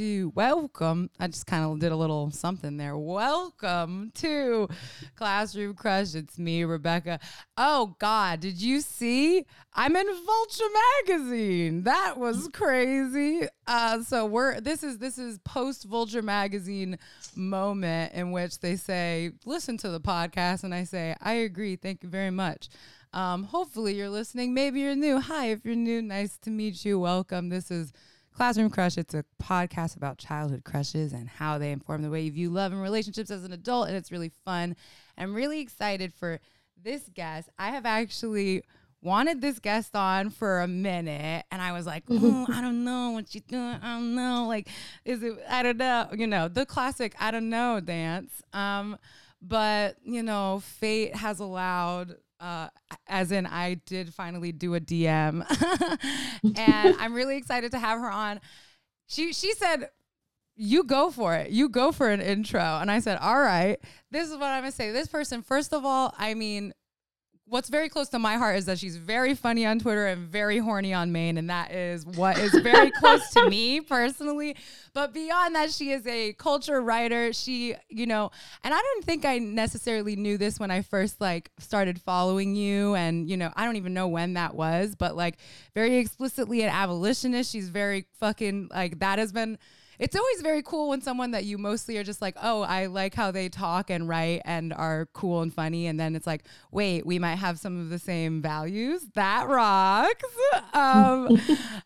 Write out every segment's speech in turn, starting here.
welcome to welcome. I just kind of did a little something there. Welcome to Classroom Crush. It's me, Rebecca. Oh God, did you see? I'm in Vulture magazine. That was crazy. Uh, so we're this is this is post Vulture magazine moment in which they say, listen to the podcast, and I say, I agree. Thank you very much. Um, hopefully you're listening. Maybe you're new. Hi, if you're new, nice to meet you. Welcome. This is Classroom Crush. It's a podcast about childhood crushes and how they inform the way you view love and relationships as an adult, and it's really fun. I'm really excited for this guest. I have actually wanted this guest on for a minute and I was like, oh, I don't know what you doing. I don't know. Like, is it, I don't know, you know, the classic, I don't know dance. Um, but you know, fate has allowed uh, as in I did finally do a DM, and I'm really excited to have her on. She she said, "You go for it. You go for an intro." And I said, "All right. This is what I'm gonna say. This person, first of all, I mean, what's very close to my heart is that she's very funny on Twitter and very horny on main, and that is what is very close to me personally. But beyond that, she is a culture writer. She, you know, and I don't think I necessarily knew this when I first like started following you, and you know, I don't even know when that was, but like very explicitly an abolitionist. She's very fucking like that has been it's always very cool when someone that you mostly are just like, oh, I like how they talk and write and are cool and funny. And then it's like, wait, we might have some of the same values. That rocks. Um,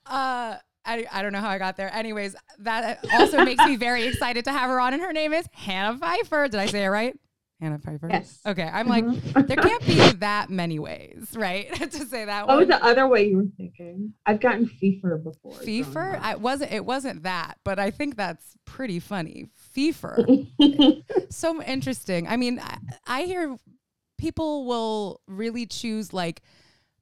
uh, I, I don't know how I got there. Anyways, that also makes me very excited to have her on. And her name is Hannah Pfeiffer. Did I say it right? Hannah Pfeiffer. Yes. Okay. I'm like, Mhm. there can't be that many ways, right? to say that What was the other way you were thinking? I've gotten fever before. Fever? I wasn't it wasn't that, but I think that's pretty funny. Fever. so interesting. I mean, I, I hear people will really choose like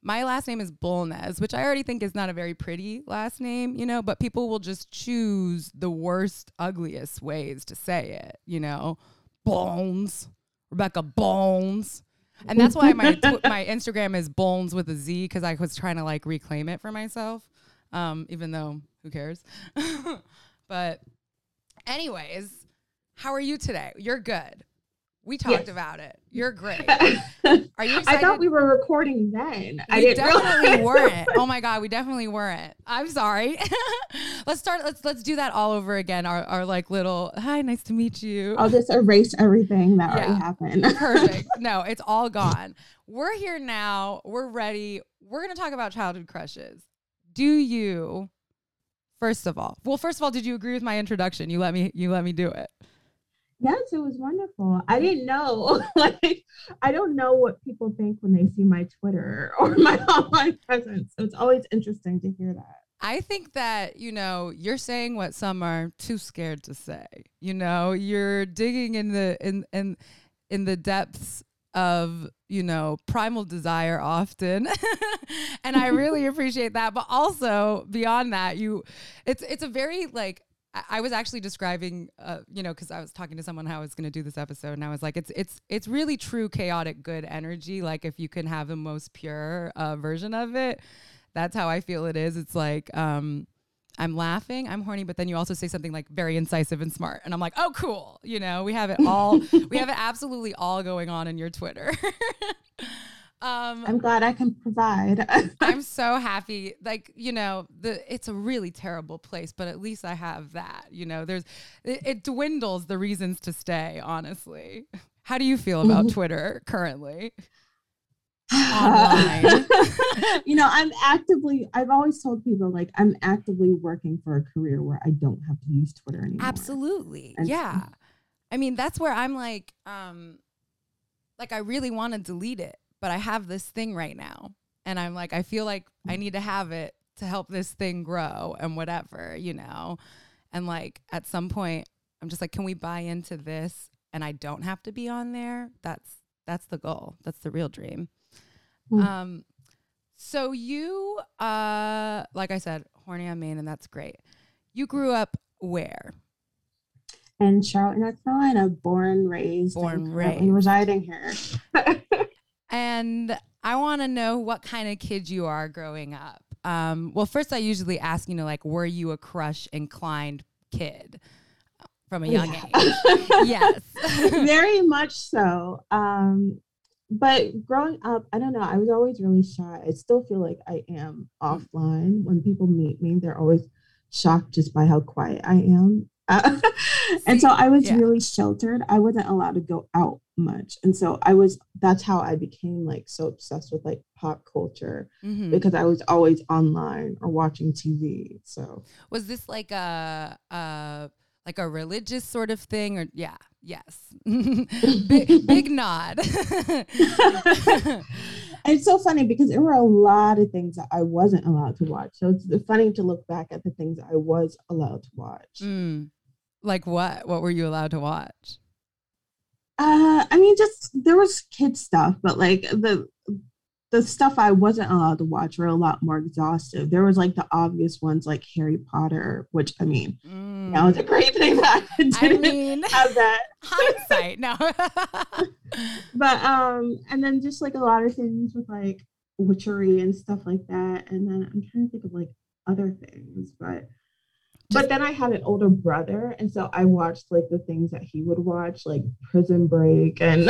my last name is Bulnes, which I already think is not a very pretty last name, you know, but people will just choose the worst, ugliest ways to say it, you know. Bones, Rebecca Bones. And that's why my tw- my Instagram is Bones with a Z because I was trying to like reclaim it for myself, um, even though who cares. but, anyways, how are you today? You're good. We talked Yes. about it. You're great. I Are you excited? thought we were recording then. I We didn't definitely realize. weren't. Oh my god, we definitely weren't. I'm sorry. let's start. Let's let's do that all over again. Our our like little hi, nice to meet you. I'll just erase everything that Yeah. already happened. Perfect. No, it's all gone. We're here now. We're ready. We're gonna talk about childhood crushes. Do you? First of all, well, first of all, did you agree with my introduction? You let me. You let me do it. Yes, it was wonderful. I didn't know. like, I don't know what people think when they see my Twitter or my online presence. So it's always interesting to hear that. I think that, you know, you're saying what some are too scared to say. You know, you're digging in the in in in the depths of, you know, primal desire often. and I really appreciate that. But also beyond that, you it's it's a very like I- was actually describing, uh, you know, because I was talking to someone how I was going to do this episode, and I was like, it's it's it's really true chaotic good energy. Like if you can have the most pure uh, version of it, that's how I feel it is. It's like um, I'm laughing, I'm horny, but then you also say something like very incisive and smart, and I'm like, oh, cool. You know, we have it all. we have it absolutely all going on in your Twitter. um, I'm glad I can provide. I'm so happy. Like, you know, the it's a really terrible place, but at least I have that. You know, there's it, it dwindles the reasons to stay, honestly. How do you feel about Twitter currently? Online. you know, I'm actively, I've always told people like I'm actively working for a career where I don't have to use Twitter anymore. Absolutely. And- yeah. I mean, that's where I'm like, um, like I really want to delete it, but I have this thing right now. And I'm like, I feel like I need to have it to help this thing grow and whatever, you know? And like at some point, I'm just like, can we buy into this and I don't have to be on there? That's that's the goal. That's the real dream. Hmm. Um so you uh like I said, horny on main, and that's great. You grew up where? In Charlotte, North Carolina, born, raised, Born, and raised. residing here. And I want to know what kind of kid you are growing up. Um, well, first, I usually ask, you know, like, were you a crush inclined kid from a young Yeah. age. yes. very much so. Um, but growing up, I don't know. I was always really shy. I still feel like I am offline. When people meet me, they're always shocked just by how quiet I am. Uh, and so I was yeah. really sheltered. I wasn't allowed to go out much, and so I was. That's how I became like so obsessed with like pop culture Mhm. because I was always online or watching TV. So Was this like a uh like a religious sort of thing or yeah, yes. big, big nod. it's so funny because there were a lot of things that I wasn't allowed to watch. So it's funny to look back at the things I was allowed to watch. Mm. Like what? What were you allowed to watch? Uh, I mean, just there was kid stuff, but like the the stuff I wasn't allowed to watch were a lot more exhaustive. There was like the obvious ones like Harry Potter, which I mean, that was a great thing that I Mm. Didn't mean, have that. hindsight. No. But um, and then just like a lot of things with like witchery and stuff like that. And then I'm trying to think of like other things, but but then I had an older brother, and so I watched like the things that he would watch, like Prison Break, and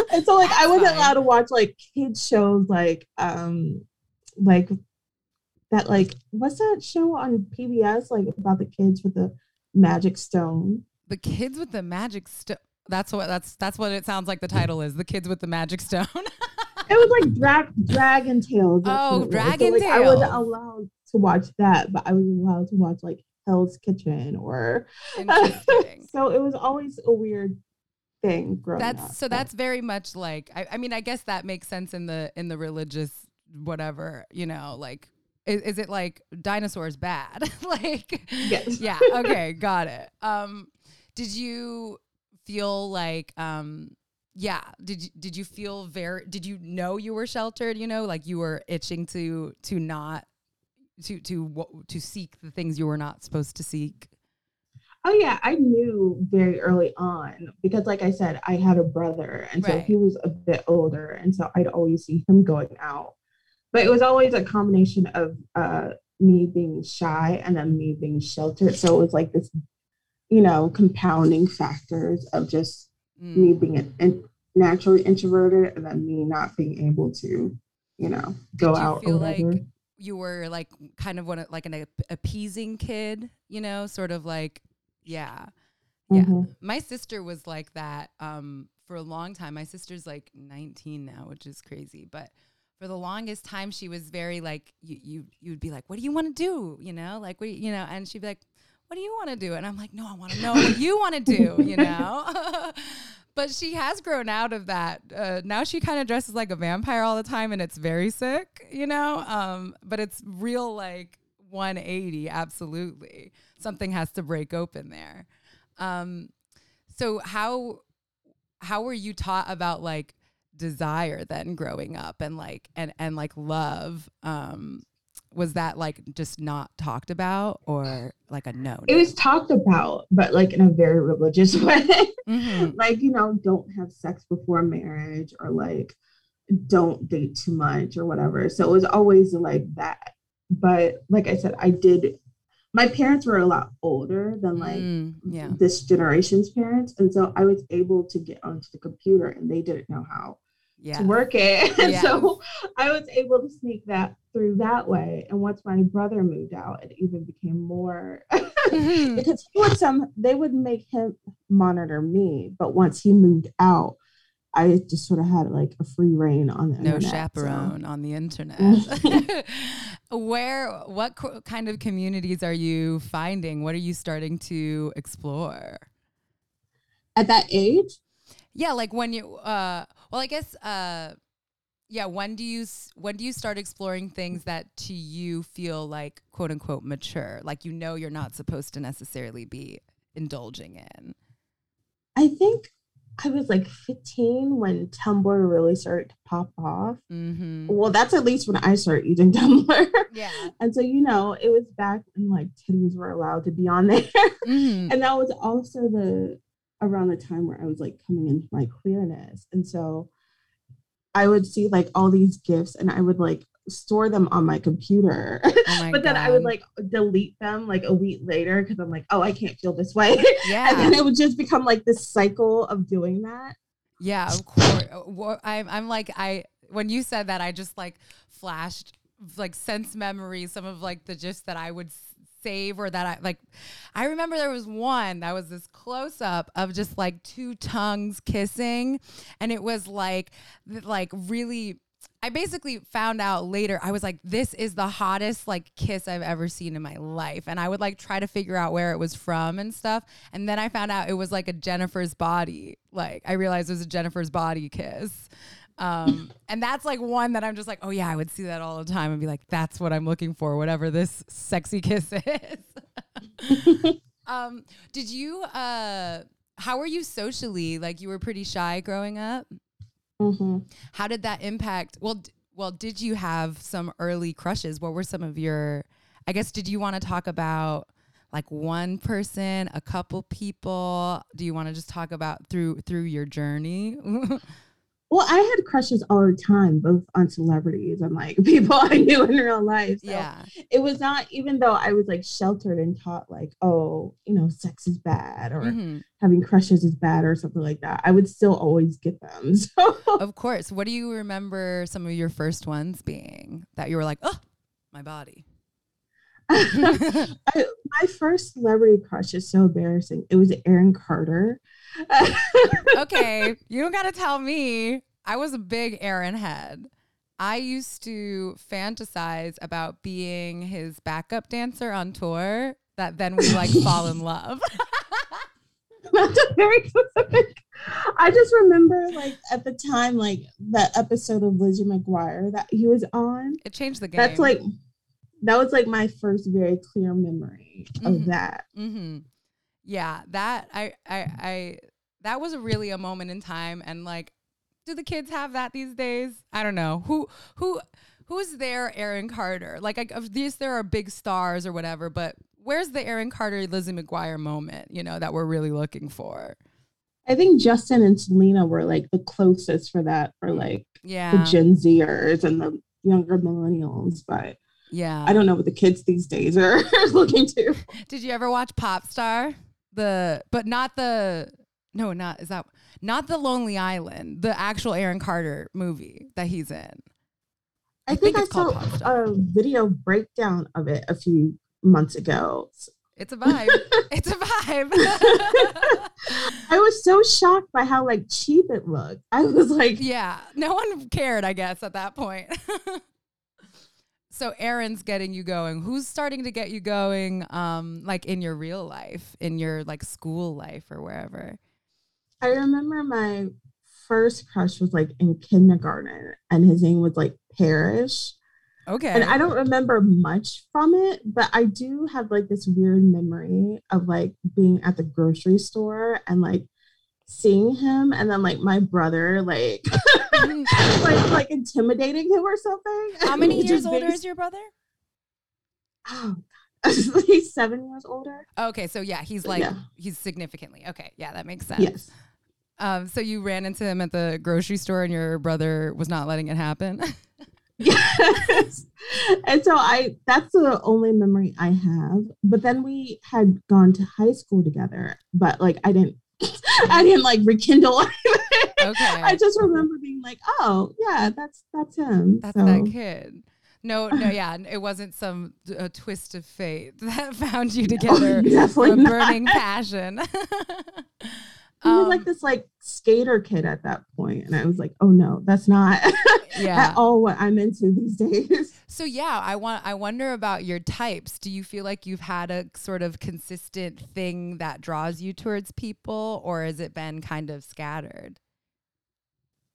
and so like I wasn't fine. allowed to watch like kids shows like um like that like what's that show on PBS like about the kids with the magic stone. the kids with the magic stone. That's what that's that's what it sounds like the title is. The kids with the magic stone. It was like drag Dragon Tales. Oh, it was. Dragon like, I wasn't allowed to watch that, but I was allowed to watch like Hell's Kitchen or so it was always a weird thing that's up. so that's very much like I, I mean i guess that makes sense in the in the religious whatever you know like is, is it like dinosaurs bad like Yes. yeah okay got it um did you feel like um yeah did you did you feel very did you know you were sheltered you know like you were itching to to not to to to seek the things you were not supposed to seek Oh yeah, I knew very early on because like I said, I had a brother and so Right. he was a bit older and so I'd always see him going out. But it was always a combination of uh me being shy and then me being sheltered. So it was like this, you know, compounding factors of just Mm. me being an, in, naturally introverted and then me not being able to, you know, go you out or feel like you were like kind of one of- like an appeasing kid, you know, sort of like yeah. Yeah. Mhm. My sister was like that um for a long time. My sister's like 19 now, which is crazy, but for the longest time she was very like you you you'd be like, "What do you want to do?" you know? Like what you you know, and she'd be like, "What do you want to do?" And I'm like, "No, I want to know what you want to do," you know? but she has grown out of that. Uh, now she kind of dresses like a vampire all the time, and it's very sick, you know. Um, but it's real like 180. Absolutely, something has to break open there. Um, so how how were you taught about like desire then growing up and like and and like love? Um, was that like just not talked about or like a no? It was talked about, but like in a very religious way. Mhm. like you know don't have sex before marriage or like don't date too much or whatever so it was always like that but like i said i did my parents were a lot older than like Mm, yeah. this generation's parents and so i was able to get onto the computer and they didn't know how Yeah. to work it and Yeah. so i was able to sneak that through that way and once my brother moved out it even became more Mhm. because he would some they would make him monitor me but once he moved out i just sort of had like a free reign on the no internet, so- chaperone on the internet. Where, what co- kind of communities are you finding? What are you starting to explore? at that age Yeah, like when you, uh, well, I guess, uh, yeah. When do you s- when do you start exploring things that to you feel like quote unquote mature? Like you know you're not supposed to necessarily be indulging in. i think i was like 15 when tumblr really started to pop off Mm-hmm. well that's at least when i started using tumblr Yeah. and so you know it was back when like titties were allowed to be on there Mm-hmm. and that was also the around the time where I was like coming into my queerness. And so I would see like all these gifts and I would like store them on my computer. Oh my but then I would like delete them like a week later because I'm like, oh, I can't feel this way. Yeah. and then it would just become like this cycle of doing that. Yeah, of course. Uh, I'm, I'm like, I, when you said that, I just like flashed like sense memory, some of like the gifs that I would save or that I like. I remember there was one that was this close up of just like two tongues kissing. And it was like, like really. I basically found out later. I was like, "This is the hottest like kiss I've ever seen in my life," and I would like try to figure out where it was from and stuff. And then I found out it was like a Jennifer's body. Like I realized it was a Jennifer's body kiss. Um, and that's like one that I'm just like, oh yeah, I would see that all the time and be like, that's what I'm looking for, whatever this sexy kiss is. um, did you? Uh, how were you socially? Like you were pretty shy growing up. Hmm How did that impact? Well, d- well, did you have some early crushes? What were some of your? I guess did you want to talk about like one person, a couple people? Do you want to just talk about through through your journey? Well, I had crushes all the time, both on celebrities and like people I knew in real life. So yeah, it was not even though I was like sheltered and taught like, oh, you know, sex is bad or Mhm. having crushes is bad or something like that. I would still always get them. So of course. What do you remember? Some of your first ones being that you were like, oh, my body. I, my first celebrity crush is so embarrassing. It was Aaron Carter. okay, you don't got to tell me. I was a big Aaron head. I used to fantasize about being his backup dancer on tour. That then we like fall in love. That's a very specific. I just remember like at the time, like that episode of Lizzie McGuire that he was on. It changed the game. That's like that was like my first very clear memory of Mhm. that. Mm-hmm. Yeah, that I, I, I, that was really a moment in time. And like, do the kids have that these days? I don't know. Who, who, who's there, Aaron Carter? Like, I, of these, there are big stars or whatever, but where's the Aaron Carter, Lizzie McGuire moment? You know that we're really looking for. I think Justin and Selena were like the closest for that for like the Gen Zers and the younger millennials, but yeah. I don't know what the kids these days are looking to. Did you ever watch Pop Star? The, but not the. No, not is that not the Lonely Island, the actual Aaron Carter movie that he's in. I, I think, think I saw a video breakdown of it a few months ago. It's a vibe. it's a vibe. I was so shocked by how like cheap it looked. I was like, yeah, no one cared, I guess, at that point. so Aaron's getting you going. Who's starting to get you going um like in your real life, in your like school life or wherever? I remember my first crush was like in kindergarten and his name was like Parrish. Okay. And I don't remember much from it, but I do have like this weird memory of like being at the grocery store and like seeing him and then like my brother like like like intimidating him or something. How many years older being- is your brother? Oh, he's seven years older. Okay, so yeah, he's like Yeah. he's significantly. Okay, yeah, that makes sense. Yes. Um so you ran into him at the grocery store and your brother was not letting it happen. Yes. and so I that's the only memory I have. But then we had gone to high school together, but like I didn't I didn't like rekindle. Okay. I just remember being like, oh yeah, that's that's him. That's so, that kid. No, no, yeah, it wasn't some uh, twist of fate that found you together for definitely a burning passion. He was Um, like this like skater kid at that point, and I was like, oh no, that's not yeah. at all what I'm into these days. So yeah, I want I wonder about your types. Do you feel like you've had a sort of consistent thing that draws you towards people or has it been kind of scattered?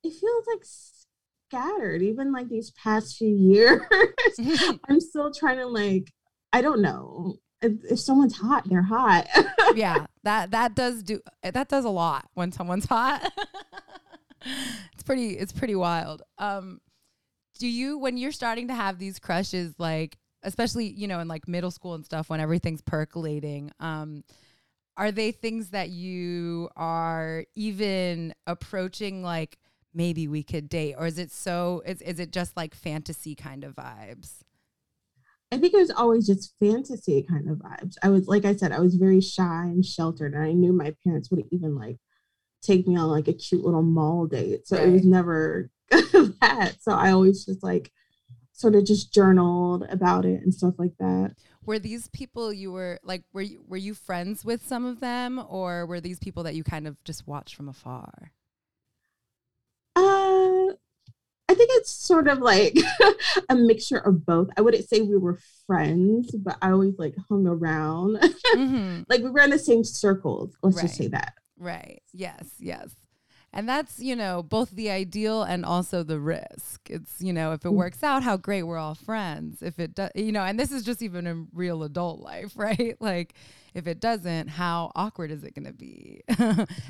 It feels like scattered, even like these past few years. I'm still trying to like, I don't know. If, someone's hot, they're hot. yeah, that that does do that does a lot when someone's hot. it's pretty it's pretty wild. Um do you when you're starting to have these crushes like especially, you know, in like middle school and stuff when everything's percolating, um are they things that you are even approaching like maybe we could date or is it so is, is it just like fantasy kind of vibes I think it was always just fantasy kind of vibes. I was like I said, I was very shy and sheltered, and I knew my parents wouldn't even like take me on like a cute little mall date. So right. it was never that. So I always just like sort of just journaled about it and stuff like that. Were these people you were like were you were you friends with some of them or were these people that you kind of just watched from afar? Uh I think it's sort of like a mixture of both. I wouldn't say we were friends, but I always like hung around. Mm-hmm. like we were in the same circles. Let's right. just say that. Right. Yes. Yes. And that's, you know, both the ideal and also the risk. It's, you know, if it mm. works out, how great we're all friends. If it does, you know, and this is just even in real adult life, right? Like, if it doesn't, how awkward is it going to be?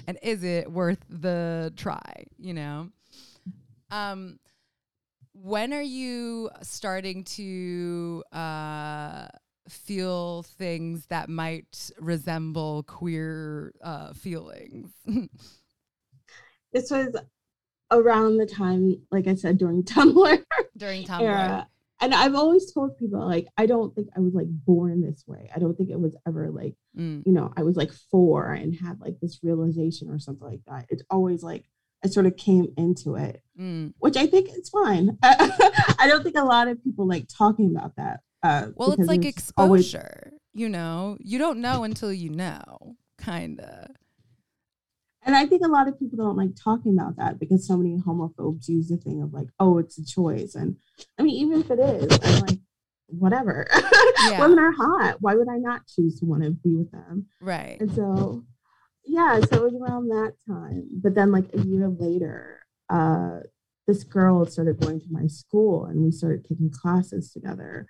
and is it worth the try, you know? Um, when are you starting to uh, feel things that might resemble queer uh, feelings? this was around the time, like I said, during Tumblr. During Tumblr. Era. And I've always told people, like, I don't think I was like born this way. I don't think it was ever like, mm. you know, I was like four and had like this realization or something like that. It's always like I sort of came into it, mm. which I think is fine. I don't think a lot of people like talking about that. Uh, well, it's like it's exposure. Always... You know, you don't know until you know, kind of. And I think a lot of people don't like talking about that because so many homophobes use the thing of like, oh, it's a choice. And I mean, even if it is, I'm like, whatever. Yeah. Women are hot. Why would I not choose to want to be with them? Right. And so yeah, so it was around that time. But then like a year later, uh, this girl started going to my school and we started taking classes together.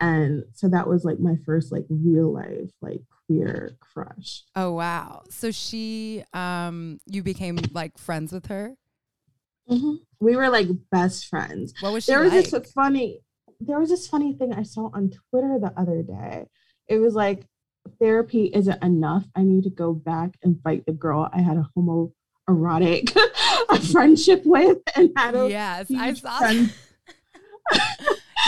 And so that was like my first like real life like queer crush. Oh wow. So she um you became like friends with her? Mm-hmm. We were like best friends. What was she There was like? this funny there was this funny thing I saw on Twitter the other day. It was like therapy isn't enough. I need to go back and fight the girl I had a homoerotic friendship with and had a yes, I saw. Friend-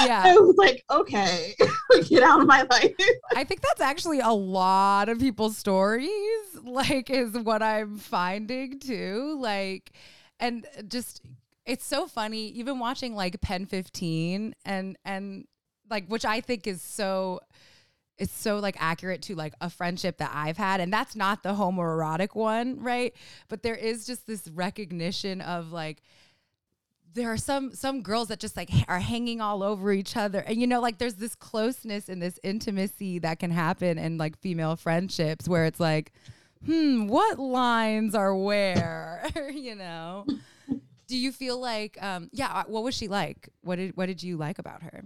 yeah, I was like, okay, get out of my life. I think that's actually a lot of people's stories. Like, is what I'm finding too. Like, and just it's so funny. Even watching like PEN15 and and like which I think is so it's so like accurate to like a friendship that I've had and that's not the homoerotic one, right? But there is just this recognition of like there are some some girls that just like are hanging all over each other and you know like there's this closeness and this intimacy that can happen in like female friendships where it's like hmm what lines are where? You know? Do you feel like um yeah uh, what was she like? What did what did you like about her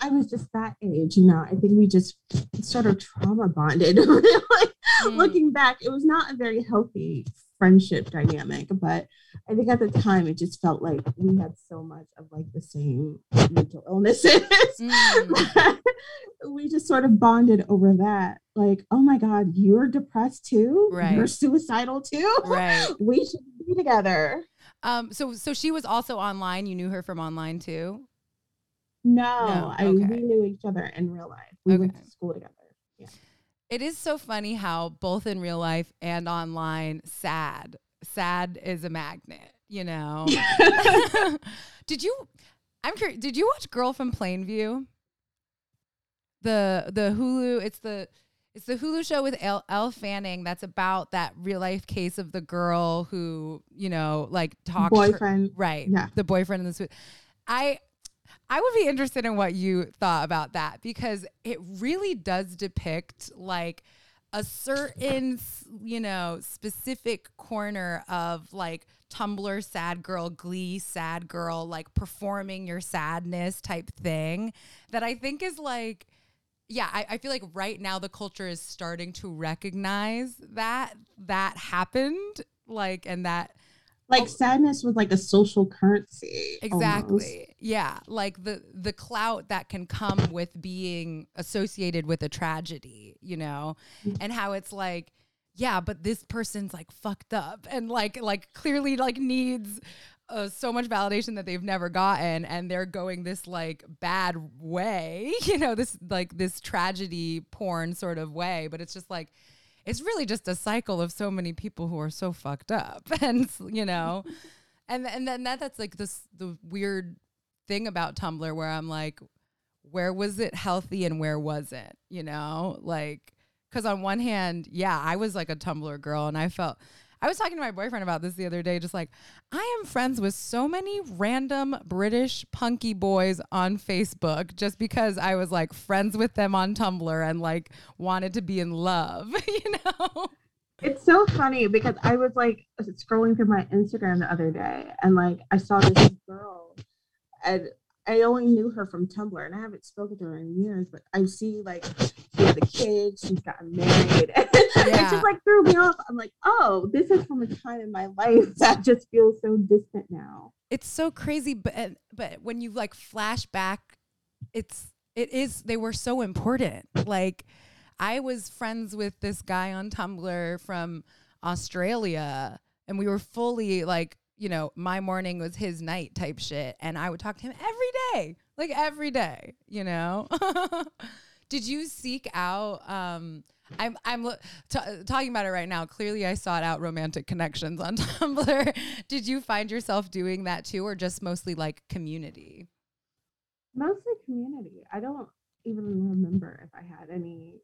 I was just that age, you know. I think we just sort of trauma bonded. like, mm. Looking back, it was not a very healthy friendship dynamic, but I think at the time it just felt like we had so much of like the same mental illnesses. Mm. we just sort of bonded over that. Like, oh my God, you're depressed too? Right. You're suicidal too? Right. we should be together. Um, so so she was also online. You knew her from online too? No, no? I we knew each other in real life. We okay. went to school together. Yeah. It is so funny how both in real life and online, sad. Sad is a magnet, you know. did you I'm curious, did you watch Girl from Plainville? The the Hulu, it's the it's the Hulu show with Elle, Elle Fanning that's about that real life case of the girl who, you know, like talked boyfriend. Her, right. Yeah. The boyfriend in the suit. I I would be interested in what you thought about that because it really does depict like a certain, you know, specific corner of like Tumblr sad girl, glee sad girl, like performing your sadness type thing that I think is like, yeah, I, I feel like right now the culture is starting to recognize that that happened, like, and that like sadness was like a social currency exactly almost. yeah like the the clout that can come with being associated with a tragedy you know mm-hmm. and how it's like yeah, but this person's like fucked up and like like clearly like needs uh, so much validation that they've never gotten and they're going this like bad way, you know, this like this tragedy porn sort of way, but it's just like it's really just a cycle of so many people who are so fucked up and you know? And and then that that's like this the weird thing about Tumblr where I'm like where was it healthy and where was it you know? Like because on one hand yeah I was like a Tumblr girl and I felt I was talking to my boyfriend about this the other day, just like, I am friends with so many random British punky boys on Facebook just because I was like friends with them on Tumblr and like wanted to be in love, you know? It's so funny because I was like scrolling through my Instagram the other day and like I saw this girl and I only knew her from Tumblr and I haven't spoken to her in years, but I see like she has a kid, she's gotten married. Yeah. it just like threw me off. I'm like, oh, this is from a time in my life that just feels so distant now. It's so crazy, but but when you like flash back, it's it is they were so important. Like I was friends with this guy on Tumblr from Australia and we were fully like you know, my morning was his night type shit. And I would talk to him every day, like every day, you know? Did you seek out, um, I'm I'm t- talking about it right now. Clearly, I sought out romantic connections on Tumblr. Did you find yourself doing that too, or just mostly like community? Mostly community. I don't even remember if I had any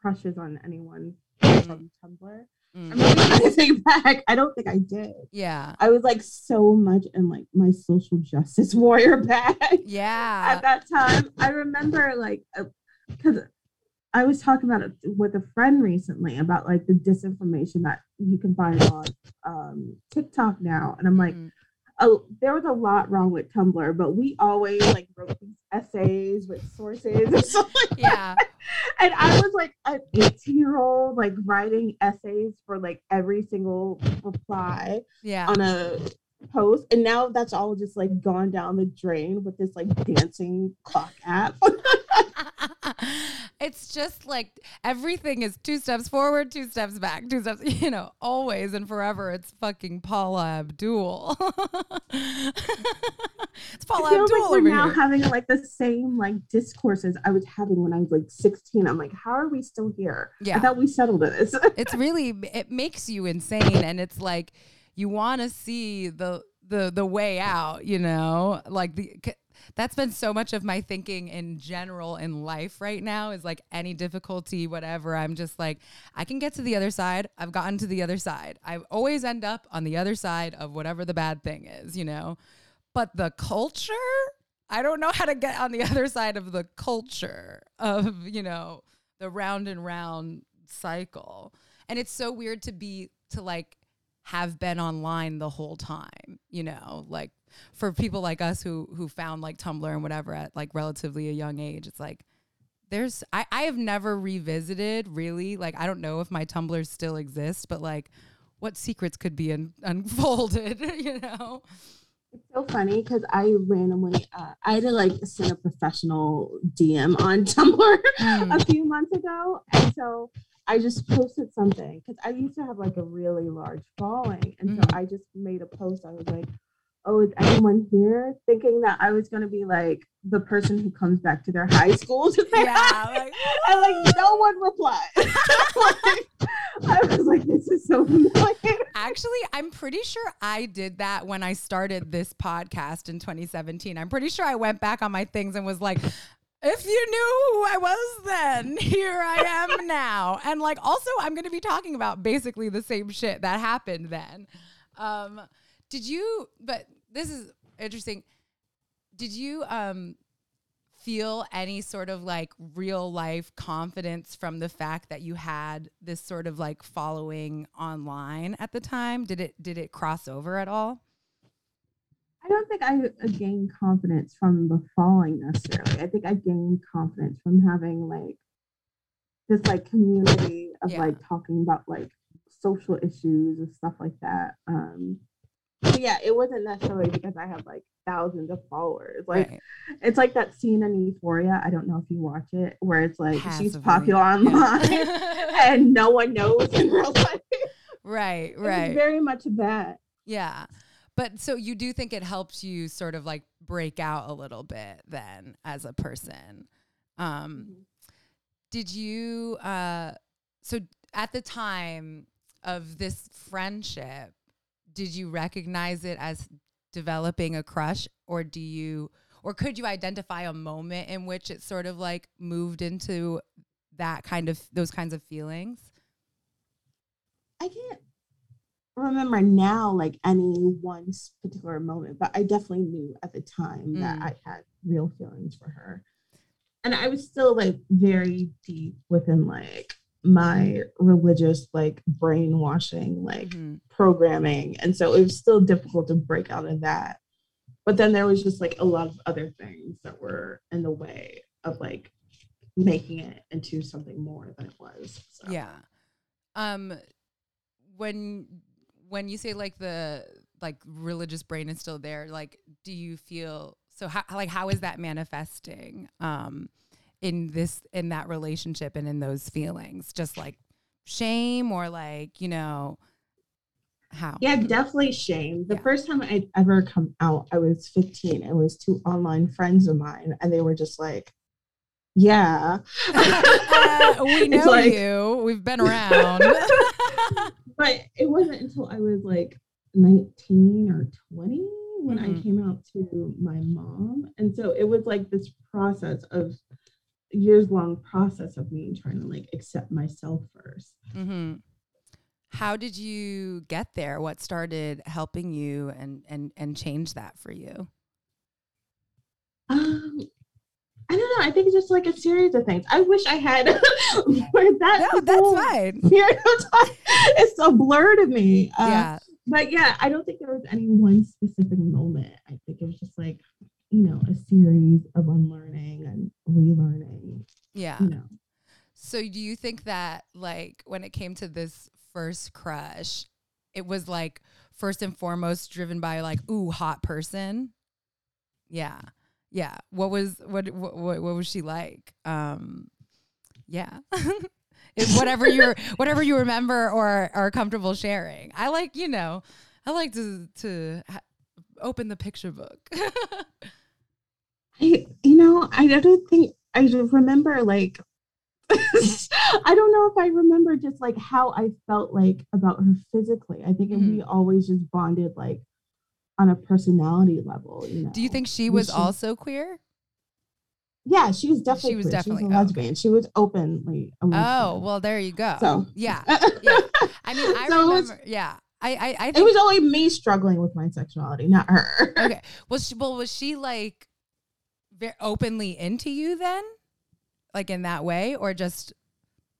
crushes on anyone from Tumblr. Mm. I'm trying to think back. I don't think I did. Yeah. I was like so much in like my social justice warrior bag. Yeah. At that time, I remember like because uh, I was talking about it with a friend recently about like the disinformation that you can find on um, TikTok now, and I'm like, mm there was a lot wrong with Tumblr, but we always like wrote these essays with sources and stuff like yeah. That. And I was like an 18 year old, like writing essays for like every single reply yeah. on a post. And now that's all just like gone down the drain with this like dancing clock app. it's just like everything is two steps forward, two steps back, two steps, you know, always and forever. It's fucking Paula Abdul. it's Paula Abdul. Like we're now here. having like the same like discourses I was having when I was like 16. I'm like, how are we still here? Yeah. I thought we settled this. it's really it makes you insane and it's like you want to see the the the way out, you know? Like the that's been so much of my thinking in general in life right now is like any difficulty, whatever. I'm just like, I can get to the other side. I've gotten to the other side. I always end up on the other side of whatever the bad thing is, you know? But the culture, I don't know how to get on the other side of the culture of, you know, the round and round cycle. And it's so weird to be, to like, have been online the whole time, you know, like for people like us who who found like Tumblr and whatever at like relatively a young age, it's like there's I, I have never revisited really like I don't know if my Tumblr still exists, but like what secrets could be un- unfolded, you know? It's so funny because I randomly uh, I had to like send a professional DM on Tumblr mm. a few months ago, and so I just posted something because I used to have like a really large following, and mm-hmm. so I just made a post. I was like, oh, is anyone here? Thinking that I was going to be like the person who comes back to their high school to say yeah, hi. Like, and like no one replied. like, I was like, this is so annoying. Actually, I'm pretty sure I did that when I started this podcast in 2017. I'm pretty sure I went back on my things and was like, if you knew who I was then, here I am now. And like also I'm going to be talking about basically the same shit that happened then. Um did you but this is interesting. Did you um feel any sort of like real life confidence from the fact that you had this sort of like following online at the time? Did it did it cross over at all? I don't think I gained confidence from the following necessarily. I think I gained confidence from having like this like community of yeah. like talking about like social issues and stuff like that. Um yeah, it wasn't necessarily because I had like thousands of followers. Like right. it's like that scene in Euphoria. I don't know if you watch it, where it's like she's popular online Yeah. and no one knows in real life. right, right. was very much that. Yeah. But so you do think it helps you sort of like break out a little bit then as a person. Um did you uh so at the time of this friendship did you recognize it as developing a crush or do you or could you identify a moment in which it sort of like moved into that kind of those kinds of feelings? I can't remember now like any one particular moment, but I definitely knew at the time that Mm. I had real feelings for her. And I was still like very deep within like my religious like brainwashing like Mhm. programming. And so it was still difficult to break out of that. But then there was just like a lot of other things that were in the way of like making it into something more than it was. So. Yeah. Um when when you say like the like religious brain is still there, like do you feel so how like how is that manifesting um in this in that relationship and in those feelings? Just like shame or like, you know, how? Yeah, definitely shame. The Yeah. first time I'd ever come out, I was 15. It was two online friends of mine, and they were just like, Yeah. Uh, we know like- you. We've been around. But it wasn't until I was like 19 or 20 when I Mhm. came out to my mom. And so it was like this process of years long process of me trying to like accept myself first. hmm How did you get there? What started helping you and and and change that for you? Um, I don't know. I think it's just like a series of things. I wish I had more that. No, that's fine. period of time. It's a blur to me. Uh, yeah, But yeah, I don't think there was any one specific moment. I think it was just like, you know, a series of unlearning and relearning, yeah. you know. So do you think that like when it came to this first crush, it was like first and foremost driven by like ooh hot person? Yeah. Yeah. What was what what what, was she like? Um yeah. Whatever you're whatever you remember or are comfortable sharing. I like, you know, I like to to ha- open the picture book. I, you know, I don't think I remember like, I don't know if I remember just like how I felt like about her physically. I think we mm-hmm. always just bonded like on a personality level, you know. Do you think she was should- also queer? Yeah, she was definitely. She was queer. definitely- she oh, was a lesbian. She was openly. a Oh, well there you go. So yeah. yeah. I mean, I So it was- remember. yeah, I, I, I think, it was only me struggling with my sexuality, not her. okay. Was she? Well, was she like very openly into you then, like in that way, or just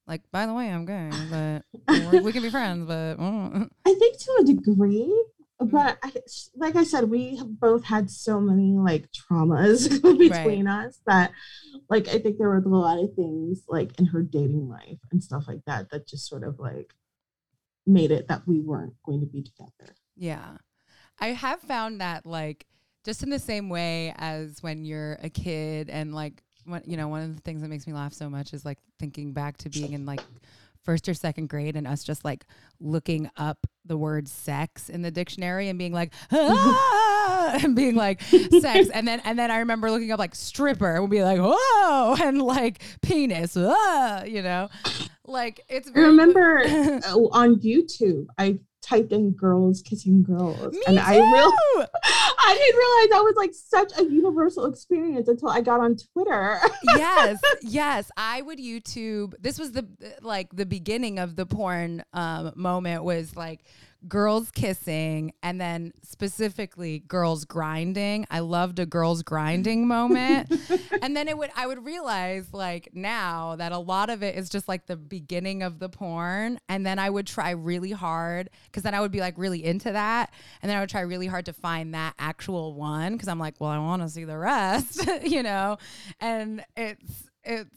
like, by the way, I'm gay, but we're- can be friends, but mm. I think to a degree, Mm. but I, like I said, we have both had so many like traumas between us that, like, I think there were a lot of things like in her dating life and stuff like that that just sort of like made it that we weren't going to be together. yeah, I have found that like just in the same way as when you're a kid and like when you know one of the things that makes me laugh so much is like thinking back to being in like first or second grade and us just like looking up the word sex in the dictionary and being like ah! and being like sex and then and then I remember looking up like stripper and we'd be like whoa and like penis ah, you know like it's I remember uh, on YouTube, I typed in girls kissing girls, Me and I real too! I didn't realize that was like such a universal experience until I got on Twitter. yes, yes. I would YouTube. This was the like the beginning of the porn um, moment was like girls kissing and then specifically girls grinding. I loved a girls grinding moment. and then it would I would realize like now that a lot of it is just like the beginning of the porn and then I would try really hard cuz then I would be like really into that and then I would try really hard to find that actual one cuz I'm like well I want to see the rest you know and it's it's it-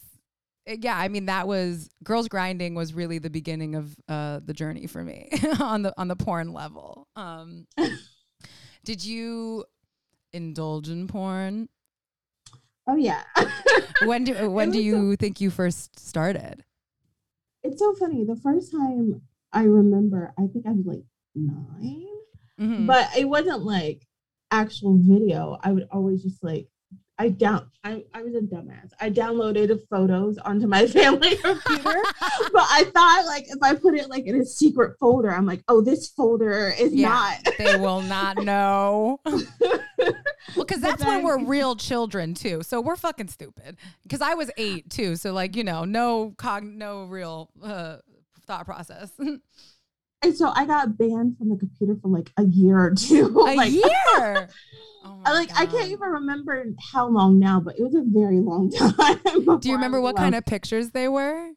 yeah, I mean that was girls grinding was really the beginning of uh, the journey for me on the on the porn level. Um, Did you indulge in porn? Oh yeah. when do when do you think you first started? it's so funny. The first time I remember, I think I was like 9 Mhm. but it wasn't like actual video. I would always just like I down I, I was a dumbass. I downloaded photos onto my family computer, but I thought like if I put it like in a secret folder, I'm like, oh, this folder is Yeah. they will not know. Well, because that's when we're real children too. So we're fucking stupid. Because I was eight too. So like you know, no cog, no real uh, thought process. And so I got banned from the computer for like a year or two. A like, year. Oh I my like I can't even remember how long now, but it was a very long time. Do you remember what kind of pictures they were?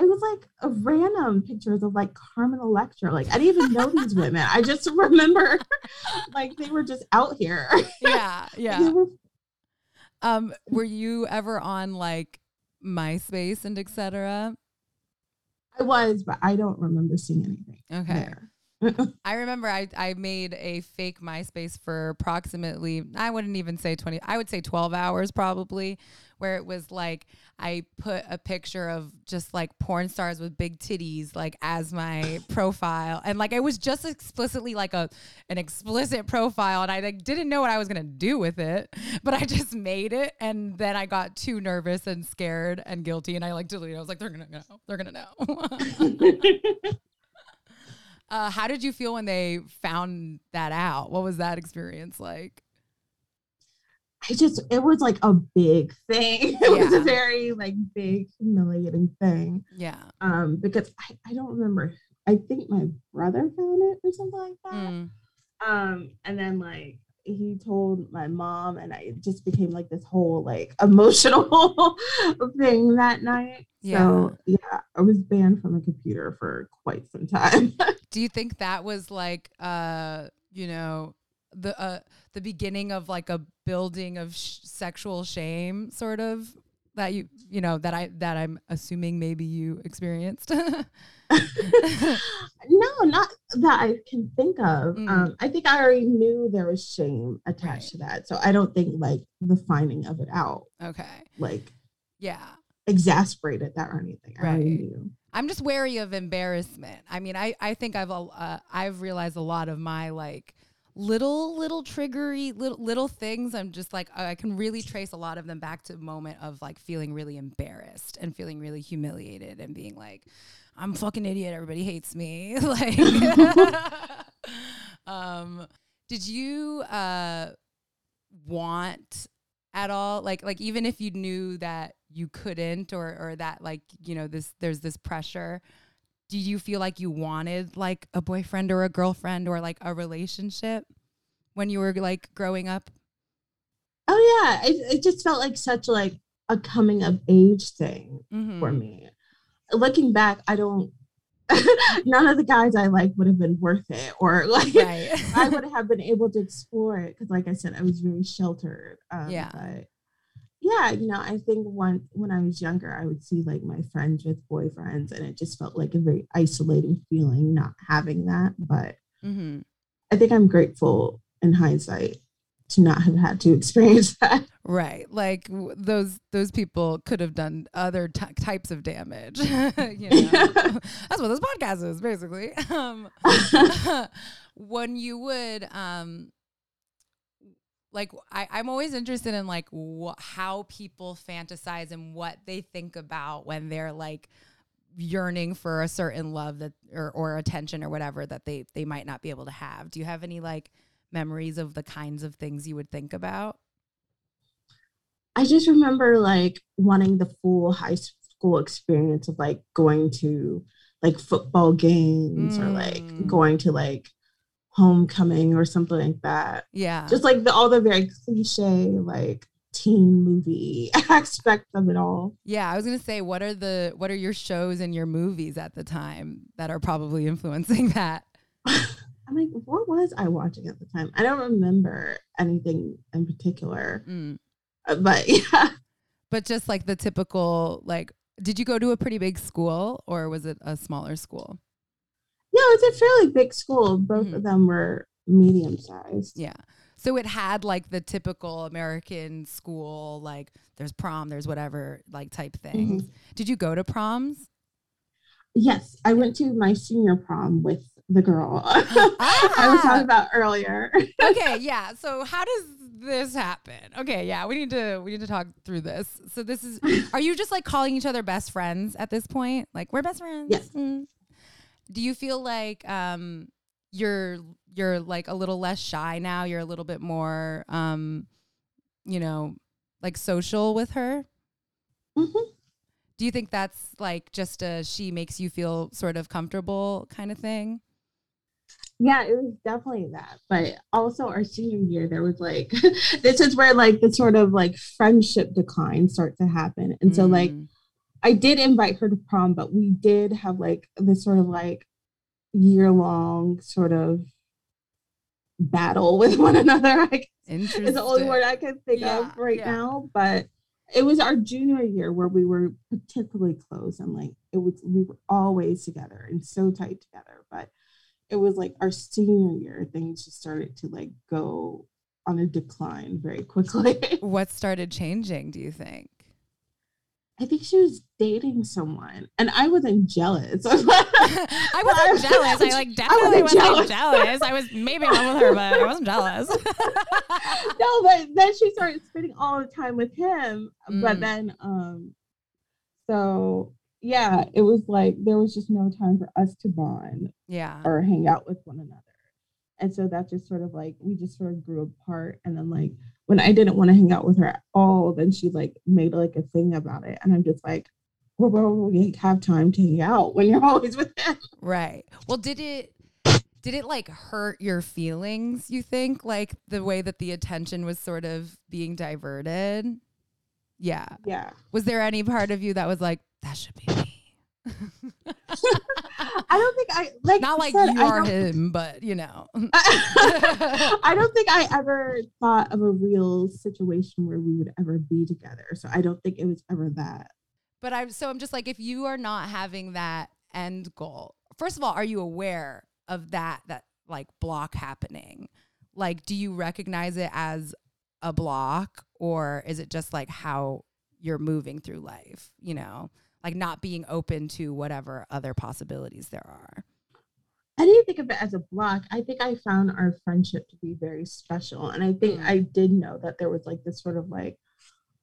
It was like a random pictures of like Carmen Electra. Like I didn't even know these women. I just remember like they were just out here. Yeah, yeah. were- Um, were you ever on like MySpace and etc.? I was, but I don't remember seeing anything. Okay. there. I remember I, I made a fake MySpace for approximately, I wouldn't even say 20, I would say 12 hours probably, where it was like I put a picture of just like porn stars with big titties like as my profile. And like it was just explicitly like a an explicit profile. And I like didn't know what I was gonna do with it, but I just made it. And then I got too nervous and scared and guilty. And I like deleted it. I was like, they're gonna know. They're gonna know. Uh, how did you feel when they found that out? What was that experience like? I just it was like a big thing. It was a very like big humiliating thing. Yeah. Um, because I, I don't remember. I think my brother found it or something like that. Mm. um and then like he told my mom and I it just became like this whole like emotional thing that night. So yeah, I was banned from a computer for quite some time. Do you think that was like, uh, you know, the uh, the beginning of like a building of sh- sexual shame, sort of that you you know that I that I'm assuming maybe you experienced. no, not that I can think of. Mm. Um, I think I already knew there was shame attached Right. to that. So I don't think like the finding of it out okay. like Yeah. exasperated that or anything. I Right. knew. I'm just wary of embarrassment. I mean, I, I think I've uh, I've realized a lot of my like little little triggery little little things. I'm just like I can really trace a lot of them back to a moment of like feeling really embarrassed and feeling really humiliated and being like, I'm a fucking idiot. Everybody hates me. like, um, did you uh want at all like like even if you knew that you couldn't or or that like you know this there's this pressure do you feel like you wanted like a boyfriend or a girlfriend or like a relationship when you were like growing up Oh yeah, it, it just felt like such like a coming of age thing mm-hmm. for me. Looking back, I don't. none of the guys I like would have been worth it, or like right I would have been able to explore it because, like I said, I was very sheltered. Um, Yeah. But yeah, you know, I think one when I was younger, I would see like my friends with boyfriends, and it just felt like a very isolating feeling not having that. But mm-hmm. I think I'm grateful in hindsight to not have had to experience that. right like w- those those people could have done other ty types of damage you know that's what this podcast is basically um when you would um like I, i'm always interested in like wh- how people fantasize and what they think about when they're like yearning for a certain love that or, or attention or whatever that they they might not be able to have do you have any like memories of the kinds of things you would think about I just remember like wanting the full high school experience of like going to like football games or like Mm. going to like homecoming or something like that. yeah Just like the all the very cliche like teen movie aspect of it all. Yeah, I was gonna say, what are the what are your shows and your movies at the time that are probably influencing that? I'm like, what was I watching at the time? I don't remember anything in particular, Mm. Uh, but yeah, But just like the typical, like, did you go to a pretty big school or was it a smaller school? Yeah, it's a fairly big school. Both Mhm. of them were medium sized. Yeah. So it had like the typical American school, like there's prom, there's whatever, like type things. Did you go to proms? Yes, I went to my senior prom with the girl I was Ah. talking about earlier. okay, yeah. So how does this happen? Okay, yeah, we need to we need to talk through this. So this is are you just like calling each other best friends at this point? Like we're best friends? Yes. Mm. Do you feel like um you're you're like a little less shy now? You're a little bit more um you know, like social with her? Mhm. Do you think that's like just a she makes you feel sort of comfortable kind of thing? Yeah, it was definitely that. But also our senior year, there was like this is where like the sort of like friendship decline start to happen. And so like Mm. I did invite her to prom, but we did have like this sort of like year long sort of battle with one another. I is the only word I can think Yeah, of right yeah. now. But it was our junior year where we were particularly close and like it was we were always together and so tight together. But it was like our senior year, things just started to like go on a decline very quickly. What started changing, do you think? I think she was dating someone and I wasn't jealous. I wasn't jealous. I like definitely wasn't wasn't jealous. jealous. I was maybe in love with her, but I wasn't jealous. no, but then she started spending all the time with him. Mm. But then, um, so yeah, it was like there was just no time for us to bond yeah. or hang out with one another. And so that just sort of like we just sort of grew apart. And then like when I didn't want to hang out with her at all, then she like made like a thing about it. And I'm just like, well, well we have time to hang out when you're always with him. Right. Well, did it did it like hurt your feelings, you think? Like the way that the attention was sort of being diverted? Yeah. Yeah. Was there any part of you that was like, that should be me? I don't think I like Not like said, you are him, but you know. I don't think I ever thought of a real situation where we would ever be together. So I don't think it was ever that. But I'm so I'm just like if you are not having that end goal. First of all, are you aware of that that like block happening? Like do you recognize it as a block or is it just like how you're moving through life, you know? Like not being open to whatever other possibilities there are. I didn't think of it as a block. I think I found our friendship to be very special. And I think Mm. I did know that there was like this sort of like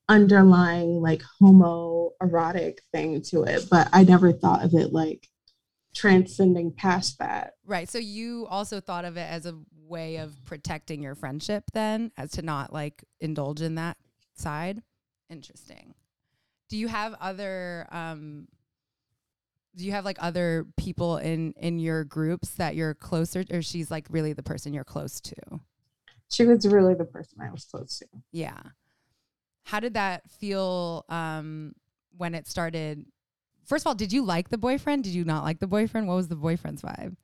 underlying like homoerotic thing to it, but I never thought of it like transcending past that. Right. So you also thought of it as a way of protecting your friendship then, as to not like indulge in that side. Interesting. Do you have other um do you have like other people in in your groups that you're closer or she's like really the person you're close to? She was really the person I was close to. Yeah. How did that feel um when it started? First of all, did you like the boyfriend? Did you not like the boyfriend? What was the boyfriend's vibe?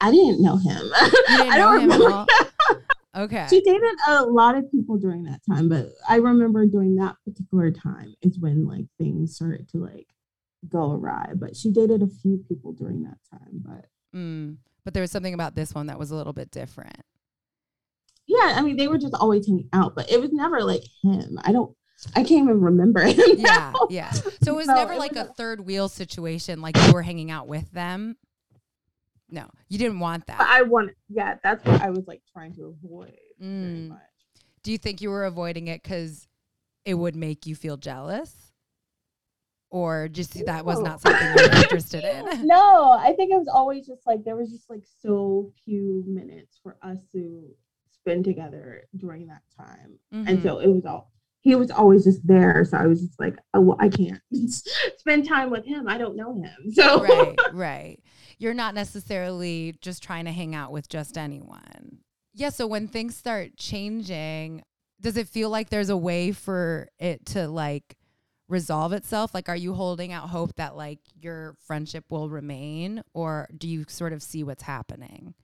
I didn't know him. You didn't I know don't him at remember. Okay. She dated a lot of people during that time, but I remember during that particular time is when like things started to like go awry. But she dated a few people during that time. But Mm. But there was something about this one that was a little bit different. yeah, I mean they were just always hanging out, but it was never like him. I don't I can't even remember him. Yeah, now. yeah. So it was No, never it like was a third wheel situation, like you were hanging out with them. No, you didn't want that. But. I want yeah, that's what I was like trying to avoid Mm. much. Do you think you were avoiding it because it would make you feel jealous? Or just that was not something you were interested in? No, I think it was always just like there was just like so few minutes for us to spend together during that time. And Mhm. so it was all he was always just there. So I was just like, oh, well, I can't spend time with him. I don't know him. So right, right. You're not necessarily just trying to hang out with just anyone. Yeah. So when things start changing, does it feel like there's a way for it to like resolve itself? Like, are you holding out hope that like your friendship will remain, or do you sort of see what's happening?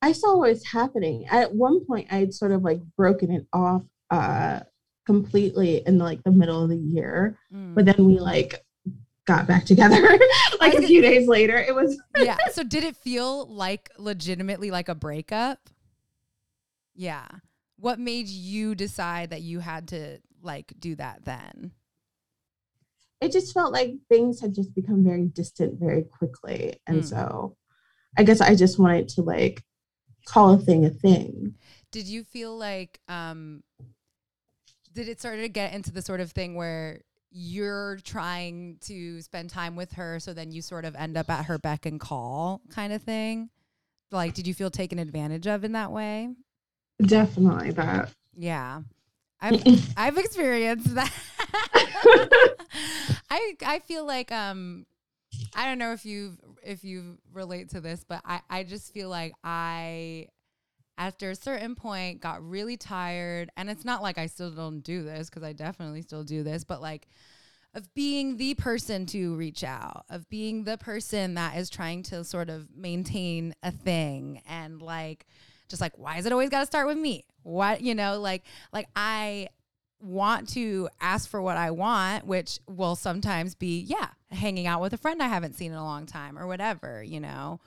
I saw what was happening. At one point, I had sort of like broken it off uh completely in like the middle of the year. Mm. But then we like got back together like a few days later. It was yeah. So did it feel like legitimately like a breakup? Yeah. What made you decide that you had to like do that then? It just felt like things had just become very distant very quickly. And mm. so I guess I just wanted to like call a thing a thing. Did you feel like um did it start to get into the sort of thing where you're trying to spend time with her so then you sort of end up at her beck and call kind of thing? Like did you feel taken advantage of in that way? Definitely that. Yeah. I've I've experienced that. I I feel like um I don't know if you if you relate to this, but I I just feel like I after a certain point got really tired and it's not like I still don't do this cuz I definitely still do this, but like of being the person to reach out, of being the person that is trying to sort of maintain a thing and like just like why is it always got to start with me? What, you know, like like I want to ask for what I want, which will sometimes be, yeah, hanging out with a friend I haven't seen in a long time or whatever, you know.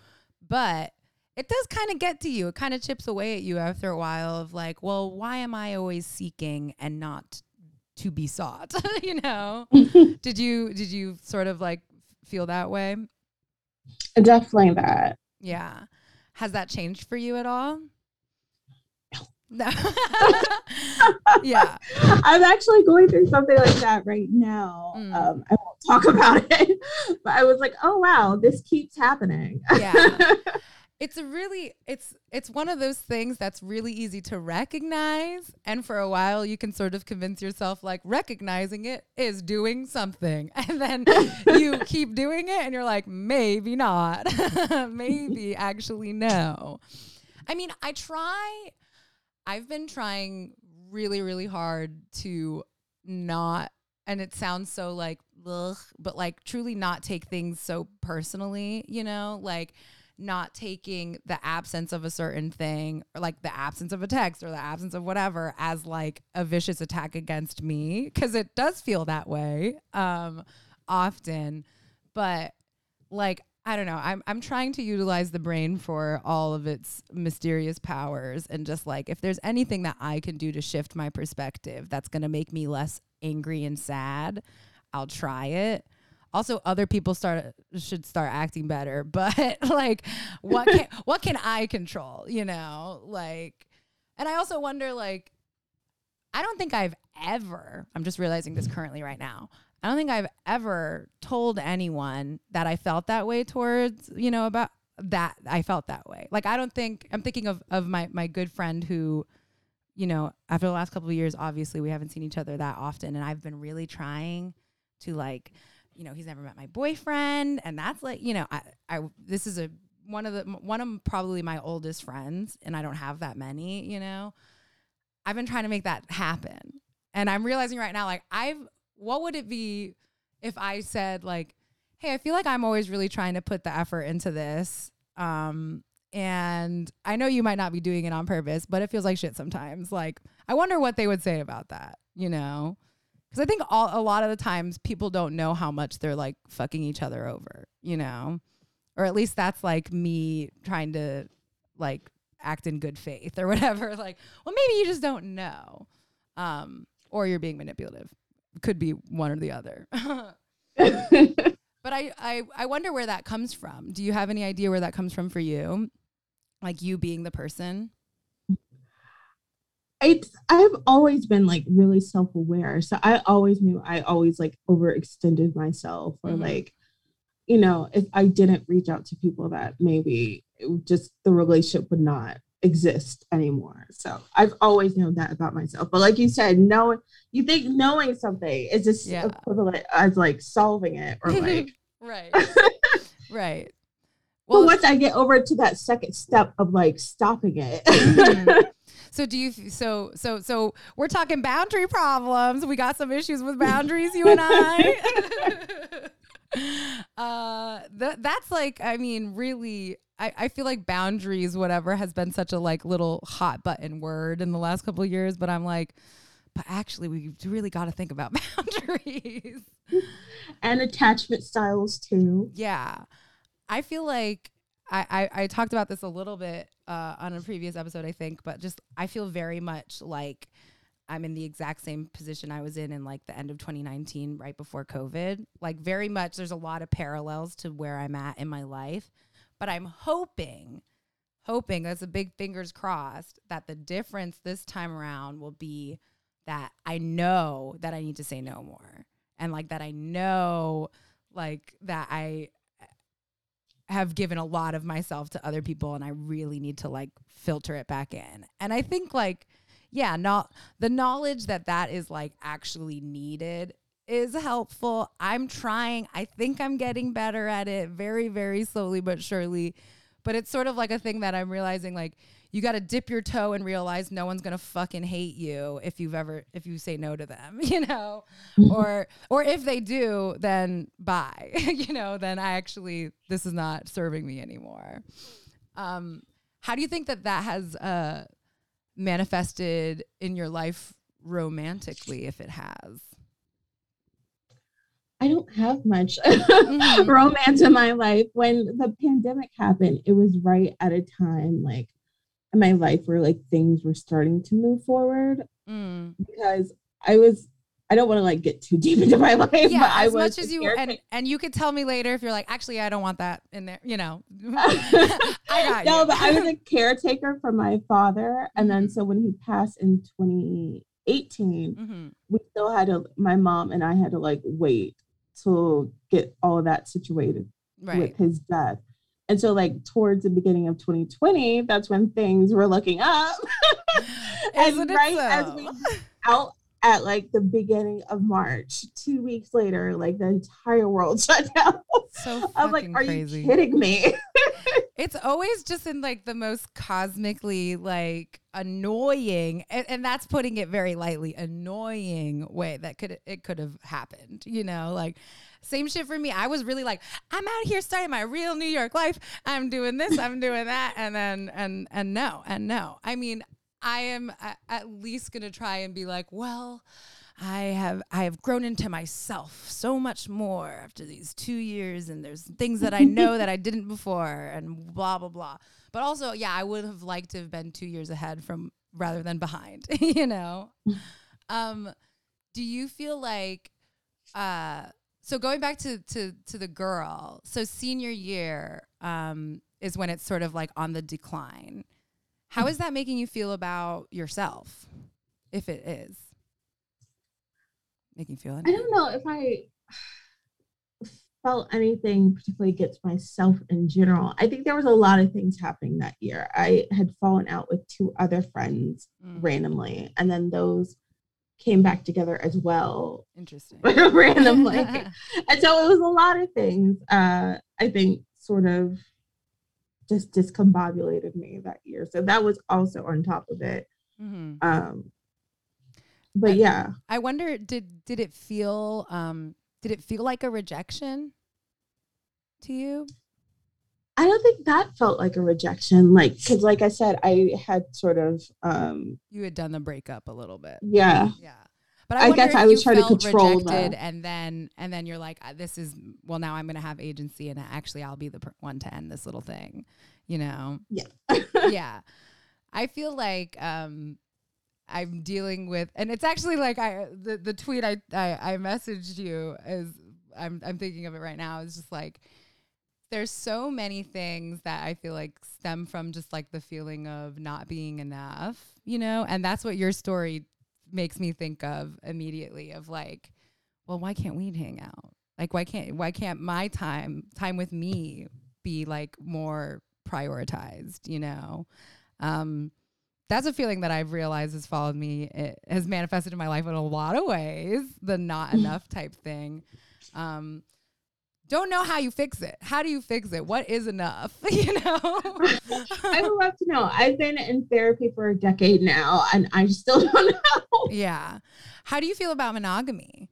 But it does kind of get to you. It kind of chips away at you after a while of like, well, why am I always seeking and not to be sought? you know? did you did you sort of like feel that way? Definitely that. Yeah. Has that changed for you at all? No. yeah. I'm actually going through something like that right now. Mm. Um, I won't talk about it, but I was like, oh wow, this keeps happening. yeah. It's a really it's it's one of those things that's really easy to recognize and for a while you can sort of convince yourself like recognizing it is doing something and then you keep doing it and you're like maybe not. Maybe actually no. I mean i try I've been trying really, really hard to not, and it sounds so like, ugh, but like truly not take things so personally, you know, like not taking the absence of a certain thing or like the absence of a text or the absence of whatever as like a vicious attack against me because it does feel that way um often but like I don't know. I'm I'm trying to utilize the brain for all of its mysterious powers and just like if there's anything that I can do to shift my perspective that's going to make me less angry and sad, I'll try it. Also other people start should start acting better, but like what can what can I control, you know? Like and I also wonder like I don't think I've ever, I'm just realizing this currently right now. I don't think I've ever told anyone that I felt that way towards, you know, about that I felt that way. Like I don't think I'm thinking of of my my good friend who you know, after the last couple of years obviously we haven't seen each other that often and I've been really trying to like you know, he's never met my boyfriend and that's like, you know, I I this is a one of the one of probably my oldest friends and I don't have that many, you know. I've been trying to make that happen. And I'm realizing right now like I've what would it be if I said like, "Hey, I feel like I'm always really trying to put the effort into this." Um, and I know you might not be doing it on purpose, but it feels like shit sometimes. Like, I wonder what they would say about that, you know? Because I think all, a lot of the times people don't know how much they're like fucking each other over, you know? Or at least that's like me trying to like act in good faith or whatever. Like, well, maybe you just don't know. Um, or you're being manipulative could be one or the other. but I, I I wonder where that comes from. Do you have any idea where that comes from for you? Like you being the person? It's I've always been like really self-aware. So I always knew I always like overextended myself or mm-hmm. like you know, if I didn't reach out to people that maybe just the relationship would not exist anymore. So I've always known that about myself. But like you said, knowing you think knowing something is just yeah. equivalent as like solving it or like right. right. Well, once I get over to that second step of like stopping it. So do you so so so we're talking boundary problems. We got some issues with boundaries, you and I. uh that that's like I mean really I, I feel like boundaries, whatever, has been such a like little hot button word in the last couple of years. But I'm like, but actually, we really got to think about boundaries. and attachment styles too. Yeah. I feel like I, I, I talked about this a little bit uh, on a previous episode, I think, but just I feel very much like I'm in the exact same position I was in in like the end of 2019, right before COVID. Like, very much, there's a lot of parallels to where I'm at in my life. But I'm hoping, hoping, that's a big fingers crossed, that the difference this time around will be that I know that I need to say no more. And like that I know, like, that I have given a lot of myself to other people and I really need to like filter it back in. And I think like yeah, not the knowledge that that is like actually needed is helpful. I'm trying. I think I'm getting better at it very very slowly but surely. But it's sort of like a thing that I'm realizing like you got to dip your toe and realize no one's going to fucking hate you if you've ever if you say no to them, you know? Or or if they do, then bye. you know, then I actually this is not serving me anymore. Um how do you think that that has uh manifested in your life romantically if it has? I don't have much mm-hmm. romance in my life. When the pandemic happened, it was right at a time like in my life where like things were starting to move forward mm. because I was I don't want to like get too deep into my life. Yeah, but as much as you and and you could tell me later if you're like, actually, I don't want that in there. You know, I got no, but I was a caretaker for my father, and then mm-hmm. so when he passed in 2018, mm-hmm. we still had to. My mom and I had to like wait to get all of that situated right. with his death. And so, like towards the beginning of 2020, that's when things were looking up. and right so? as we out at like the beginning of March, two weeks later, like the entire world shut down. So I'm like, are crazy. you kidding me? it's always just in like the most cosmically like annoying, and, and that's putting it very lightly, annoying way that could it could have happened. You know, like same shit for me. I was really like, I'm out here starting my real New York life. I'm doing this, I'm doing that, and then and and no, and no. I mean, I am at least going to try and be like, well, I have I have grown into myself so much more after these 2 years and there's things that I know that I didn't before and blah blah blah. But also, yeah, I would have liked to have been 2 years ahead from rather than behind, you know. um do you feel like uh so going back to to to the girl, so senior year um is when it's sort of like on the decline how is that making you feel about yourself, if it is? Making you feel anything? I don't know if I felt anything particularly against myself in general. I think there was a lot of things happening that year. I had fallen out with two other friends mm. randomly, and then those came back together as well. Interesting. randomly. and so it was a lot of things. Uh, I think sort of just discombobulated me that year. So that was also on top of it. Mm-hmm. Um, but I, yeah, I wonder did did it feel um did it feel like a rejection to you? I don't think that felt like a rejection. Like, cause like I said, I had sort of um you had done the breakup a little bit. Yeah. Yeah. But I, I guess I was trying to control rejected, that. and then and then you're like, uh, this is well, now I'm going to have agency, and actually, I'll be the one to end this little thing, you know? Yeah, yeah. I feel like um, I'm dealing with, and it's actually like I the the tweet I I, I messaged you is I'm I'm thinking of it right now. It's just like there's so many things that I feel like stem from just like the feeling of not being enough, you know? And that's what your story makes me think of immediately of like, well, why can't we hang out? Like why can't why can't my time time with me be like more prioritized, you know? Um that's a feeling that I've realized has followed me. It has manifested in my life in a lot of ways, the not enough type thing. Um, don't know how you fix it. How do you fix it? What is enough? you know? I would love to know. I've been in therapy for a decade now and I still don't know. Yeah. How do you feel about monogamy?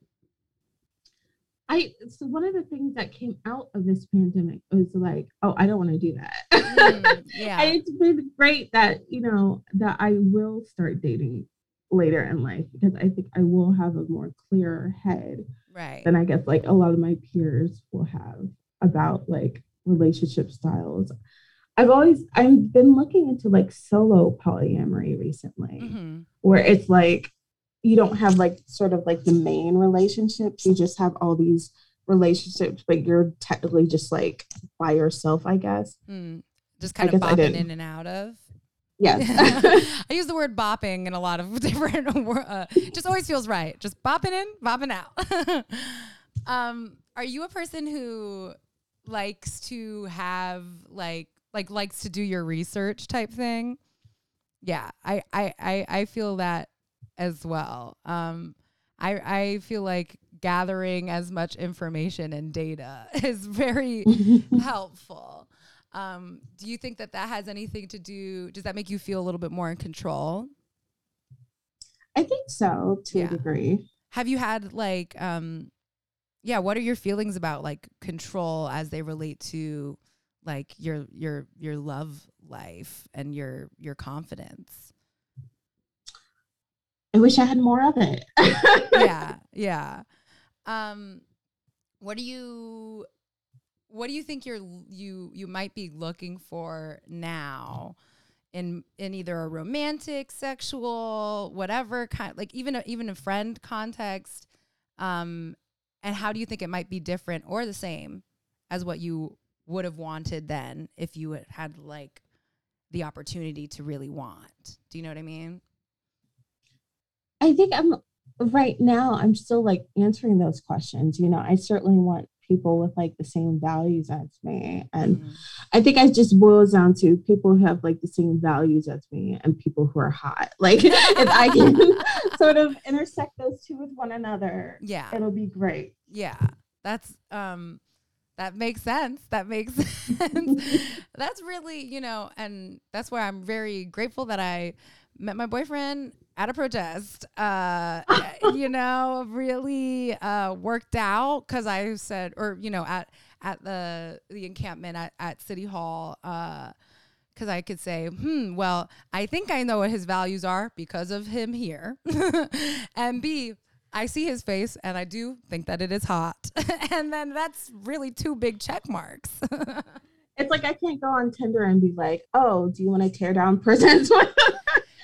I so one of the things that came out of this pandemic was like, oh, I don't want to do that. Mm, yeah. and it's been great that, you know, that I will start dating later in life because I think I will have a more clearer head right than I guess like a lot of my peers will have about like relationship styles. I've always I've been looking into like solo polyamory recently, mm-hmm. where it's like you don't have like sort of like the main relationships, you just have all these relationships, but you're technically just like by yourself, I guess. mm. just kind of bopping in and out of Yes. I use the word bopping in a lot of different uh, just always feels right. Just bopping in, bopping out. um, are you a person who likes to have like like likes to do your research type thing? Yeah, I I I, I feel that as well. Um, I I feel like gathering as much information and data is very helpful. Um, do you think that that has anything to do? Does that make you feel a little bit more in control? I think so to yeah. a degree. Have you had like, um, yeah, what are your feelings about like control as they relate to like your your your love life and your your confidence? I wish I had more of it. yeah, yeah. Um, what do you what do you think you're you you might be looking for now in in either a romantic sexual whatever kind like even a, even a friend context um and how do you think it might be different or the same as what you would have wanted then if you had like the opportunity to really want do you know what i mean i think i'm right now i'm still like answering those questions you know i certainly want people with like the same values as me. And mm-hmm. I think it just boils down to people who have like the same values as me and people who are hot. Like if I can sort of intersect those two with one another, yeah, it'll be great. Yeah. That's um that makes sense. That makes sense. that's really, you know, and that's why I'm very grateful that I met my boyfriend at a protest, uh, you know, really uh, worked out because I said, or you know, at at the the encampment at, at City Hall, because uh, I could say, hmm, well, I think I know what his values are because of him here, and B, I see his face and I do think that it is hot, and then that's really two big check marks. it's like I can't go on Tinder and be like, oh, do you want to tear down prisons?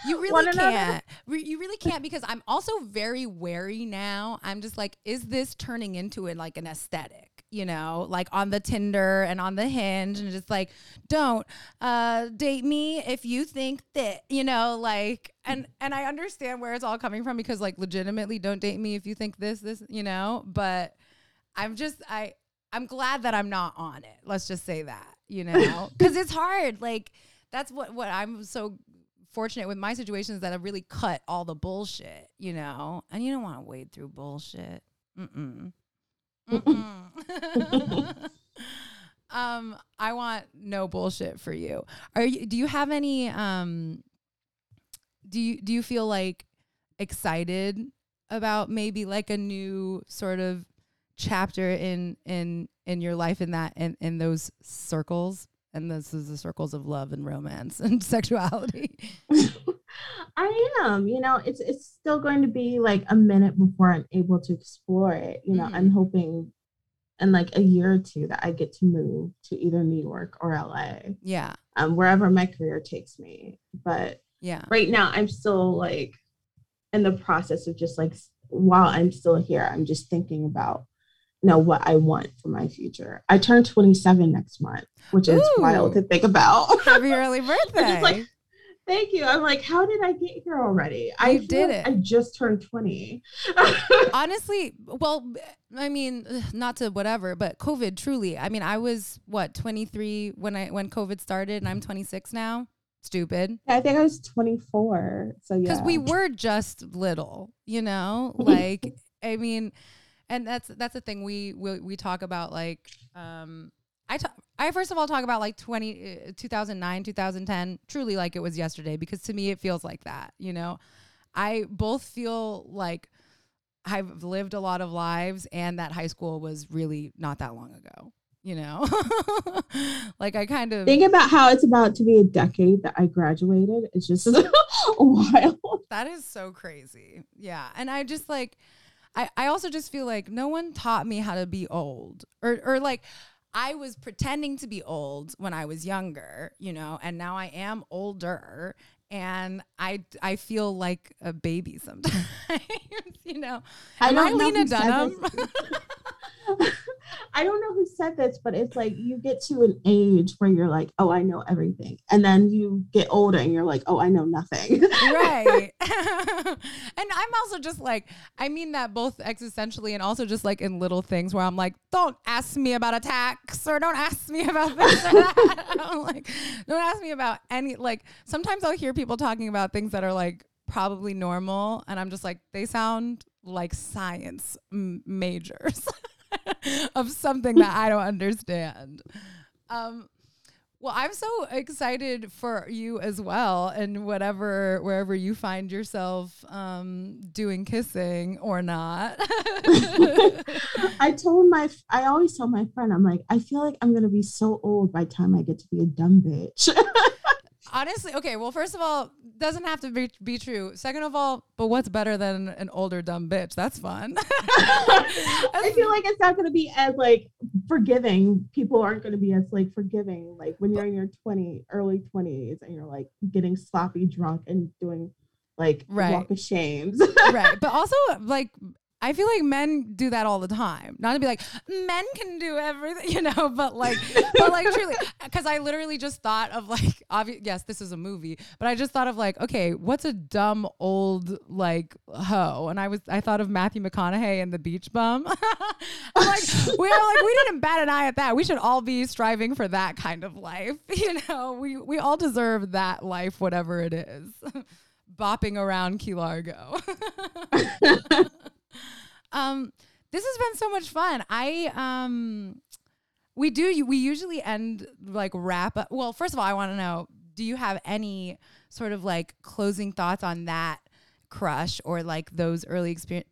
You really can't. You really can't because I'm also very wary now. I'm just like, is this turning into it like an aesthetic? You know, like on the Tinder and on the Hinge, and just like, don't uh, date me if you think that, you know, like, and and I understand where it's all coming from because like, legitimately, don't date me if you think this, this, you know. But I'm just, I, I'm glad that I'm not on it. Let's just say that, you know, because it's hard. Like, that's what what I'm so fortunate with my situation is that I really cut all the bullshit, you know, and you don't want to wade through bullshit. Mm-mm. Mm-mm. um, I want no bullshit for you. Are you? Do you have any? Um, do you do you feel like excited about maybe like a new sort of chapter in in in your life in that in in those circles? And this is the circles of love and romance and sexuality. I am, you know, it's it's still going to be like a minute before I'm able to explore it. You know, mm-hmm. I'm hoping in like a year or two that I get to move to either New York or LA. Yeah. Um, wherever my career takes me. But yeah, right now I'm still like in the process of just like while I'm still here, I'm just thinking about know what I want for my future. I turn 27 next month, which is Ooh, wild to think about. Happy early birthday. like, thank you. I'm like, how did I get here already? You I did it. I just turned 20. Honestly, well, I mean, not to whatever, but COVID truly. I mean, I was what, 23 when I when COVID started and I'm 26 now. Stupid. I think I was 24. So yeah. Cuz we were just little, you know? Like I mean, and that's that's the thing we we, we talk about like um I I first of all talk about like 20 uh, 2009 2010 truly like it was yesterday because to me it feels like that you know I both feel like I've lived a lot of lives and that high school was really not that long ago you know like i kind of think about how it's about to be a decade that i graduated it's just wild That is so crazy. Yeah. And I just like I, I also just feel like no one taught me how to be old. Or or like I was pretending to be old when I was younger, you know, and now I am older and I I feel like a baby sometimes, you know. Am I, I Lena Dunham? I don't know who said this, but it's like you get to an age where you're like, oh, I know everything. And then you get older and you're like, oh, I know nothing. right. and I'm also just like, I mean that both existentially and also just like in little things where I'm like, don't ask me about a tax or don't ask me about this or that. I'm like, don't ask me about any, like, sometimes I'll hear people talking about things that are like probably normal. And I'm just like, they sound like science m- majors. of something that I don't understand. Um, well, I'm so excited for you as well, and whatever wherever you find yourself um, doing kissing or not. I told my, I always tell my friend, I'm like, I feel like I'm gonna be so old by the time I get to be a dumb bitch. Honestly, okay. Well, first of all, doesn't have to be, be true. Second of all, but what's better than an older dumb bitch? That's fun. I feel like it's not going to be as like forgiving. People aren't going to be as like forgiving. Like when you're in your 20, early 20s and you're like getting sloppy drunk and doing like right. walk of shames. right. But also like I feel like men do that all the time. Not to be like men can do everything, you know, but like, but like truly, because I literally just thought of like, obvious. Yes, this is a movie, but I just thought of like, okay, what's a dumb old like hoe? And I was, I thought of Matthew McConaughey and the Beach Bum. I'm like, we are like, we didn't bat an eye at that. We should all be striving for that kind of life, you know. We we all deserve that life, whatever it is. Bopping around Key Largo. Um, this has been so much fun. I um, we do we usually end like wrap up. Well, first of all, I want to know: Do you have any sort of like closing thoughts on that crush or like those early experience?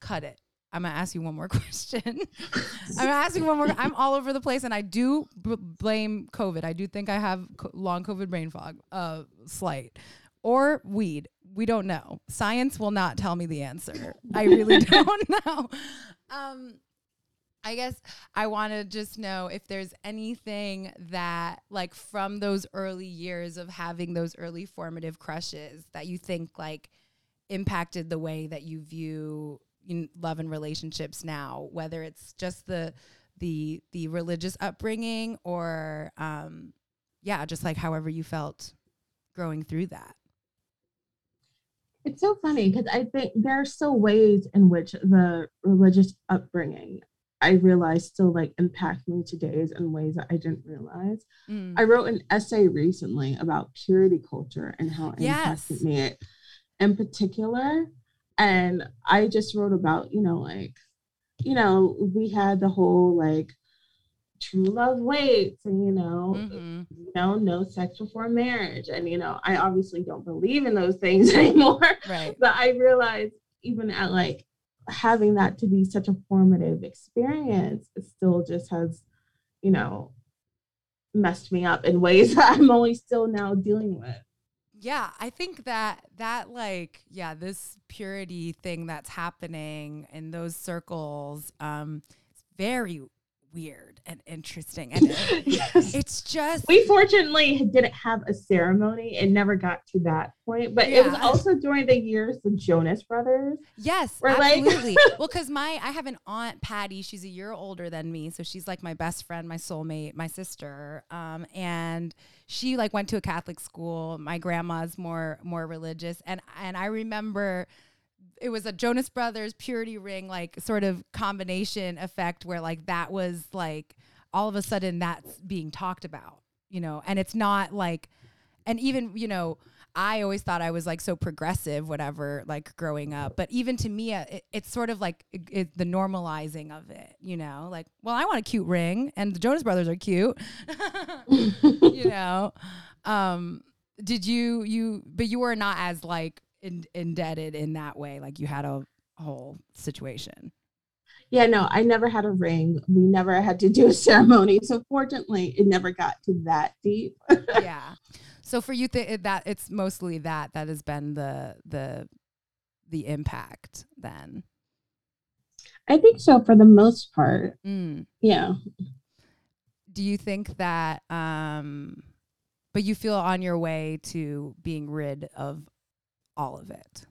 Cut it. I'm gonna ask you one more question. I'm gonna ask you one more. I'm all over the place, and I do b- blame COVID. I do think I have co- long COVID brain fog, uh, slight, or weed we don't know. Science will not tell me the answer. I really don't know. Um, I guess I want to just know if there's anything that, like, from those early years of having those early formative crushes, that you think like impacted the way that you view love and relationships now, whether it's just the the the religious upbringing or, um, yeah, just like however you felt growing through that. It's so funny because I think there are still ways in which the religious upbringing I realized still like impact me today in ways that I didn't realize. Mm. I wrote an essay recently about purity culture and how it yes. impacted me in particular. And I just wrote about, you know, like, you know, we had the whole like true love waits and you know mm-hmm. you know no sex before marriage. And you know i obviously don't believe in those things anymore right. but i realized even at like having that to be such a formative experience it still just has you know messed me up in ways that i'm only still now dealing with. Yeah i think that that like yeah this purity thing that's happening in those circles um it's very weird and interesting. And yes. it's just we fortunately didn't have a ceremony. It never got to that point. But yeah. it was also during the years the Jonas brothers. Yes, absolutely. Like well, because my I have an aunt Patty. She's a year older than me, so she's like my best friend, my soulmate, my sister. Um, and she like went to a Catholic school. My grandma's more more religious, and and I remember it was a Jonas Brothers Purity Ring like sort of combination effect where like that was like all of a sudden that's being talked about, you know, and it's not like, and even you know. I always thought I was like so progressive, whatever, like growing up. But even to me, uh, it, it's sort of like it, it, the normalizing of it, you know? Like, well, I want a cute ring, and the Jonas Brothers are cute, you know? Um, did you, you, but you were not as like in, indebted in that way like you had a whole situation yeah no i never had a ring we never had to do a ceremony so fortunately it never got to that deep yeah So for you, th- that it's mostly that that has been the the the impact. Then, I think so for the most part. mm. Yeah. do you think that? um But you feel on your way to being rid of all of it.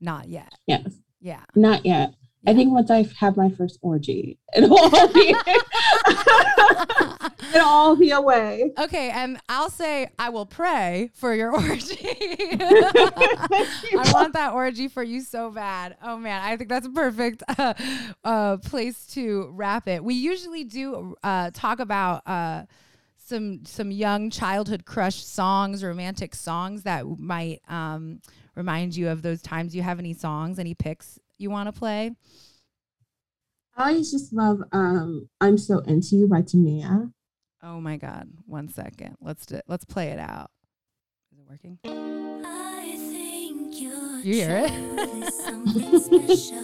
Not yet. Yes. Yeah. Not yet. I think once I have my first orgy, it'll all be it'll all be away. okay, and I'll say I will pray for your orgy. I want that orgy for you so bad. Oh man, I think that's a perfect uh, uh, place to wrap it. We usually do uh, talk about uh, some some young childhood crush songs, romantic songs that might um, remind you of those times. Do you have any songs, any picks you want to play? I always just love um I'm So Into You by Tamia. Oh my God! One second. Let's do, let's play it out. Is it working? I think you're You hear it? truly something special.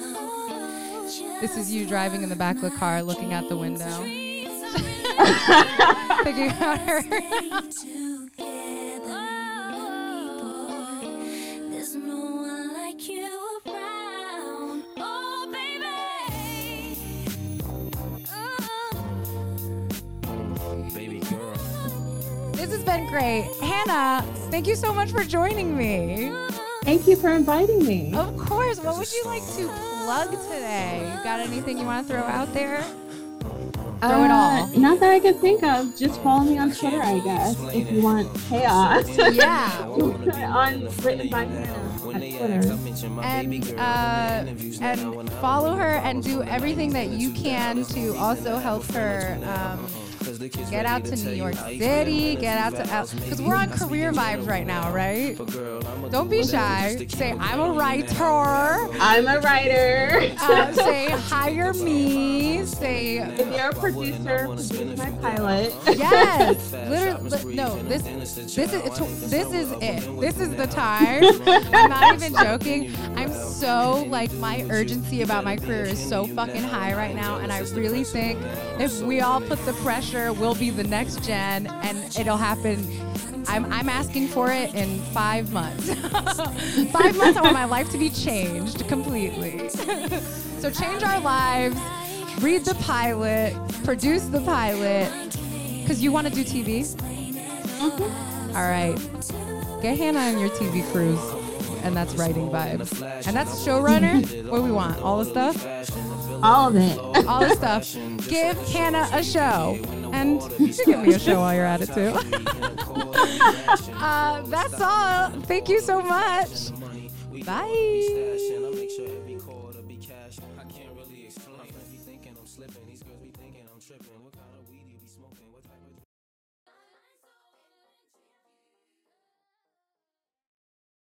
This is you driving in the back of the car, looking out the window, thinking about her. This has been great, Hannah. Thank you so much for joining me. Thank you for inviting me. Of course. What would you like to plug today? You got anything you want to throw out there? throw it all. Uh, Not that I can think of. Just follow me on Twitter, I guess, if you want chaos. Yeah. on written by Hannah and uh, and follow her and do everything that you can to also help her um, get out to New York City, get out to because we're on career vibes right now, right? Don't be shy. Say I'm a writer. I'm a writer. Uh, say hire me. Say if you're a producer, produce my pilot. yes. Literally, no. This this is this is it. This is the time. I'm not even joking. I'm so like my urgency about my career is so fucking high right now, and I really think if we all put the pressure, we'll be the next gen, and it'll happen. I'm, I'm asking for it in five months. five months, I want my life to be changed completely. so change our lives, read the pilot, produce the pilot, because you want to do TV. Mm-hmm. All right, get Hannah on your TV cruise, and that's writing vibes, and that's showrunner. What do we want? All the stuff, All of it. all the stuff. Give Hannah a show, and give me a show while you're at it too. uh, that's all. Thank you so much. Bye.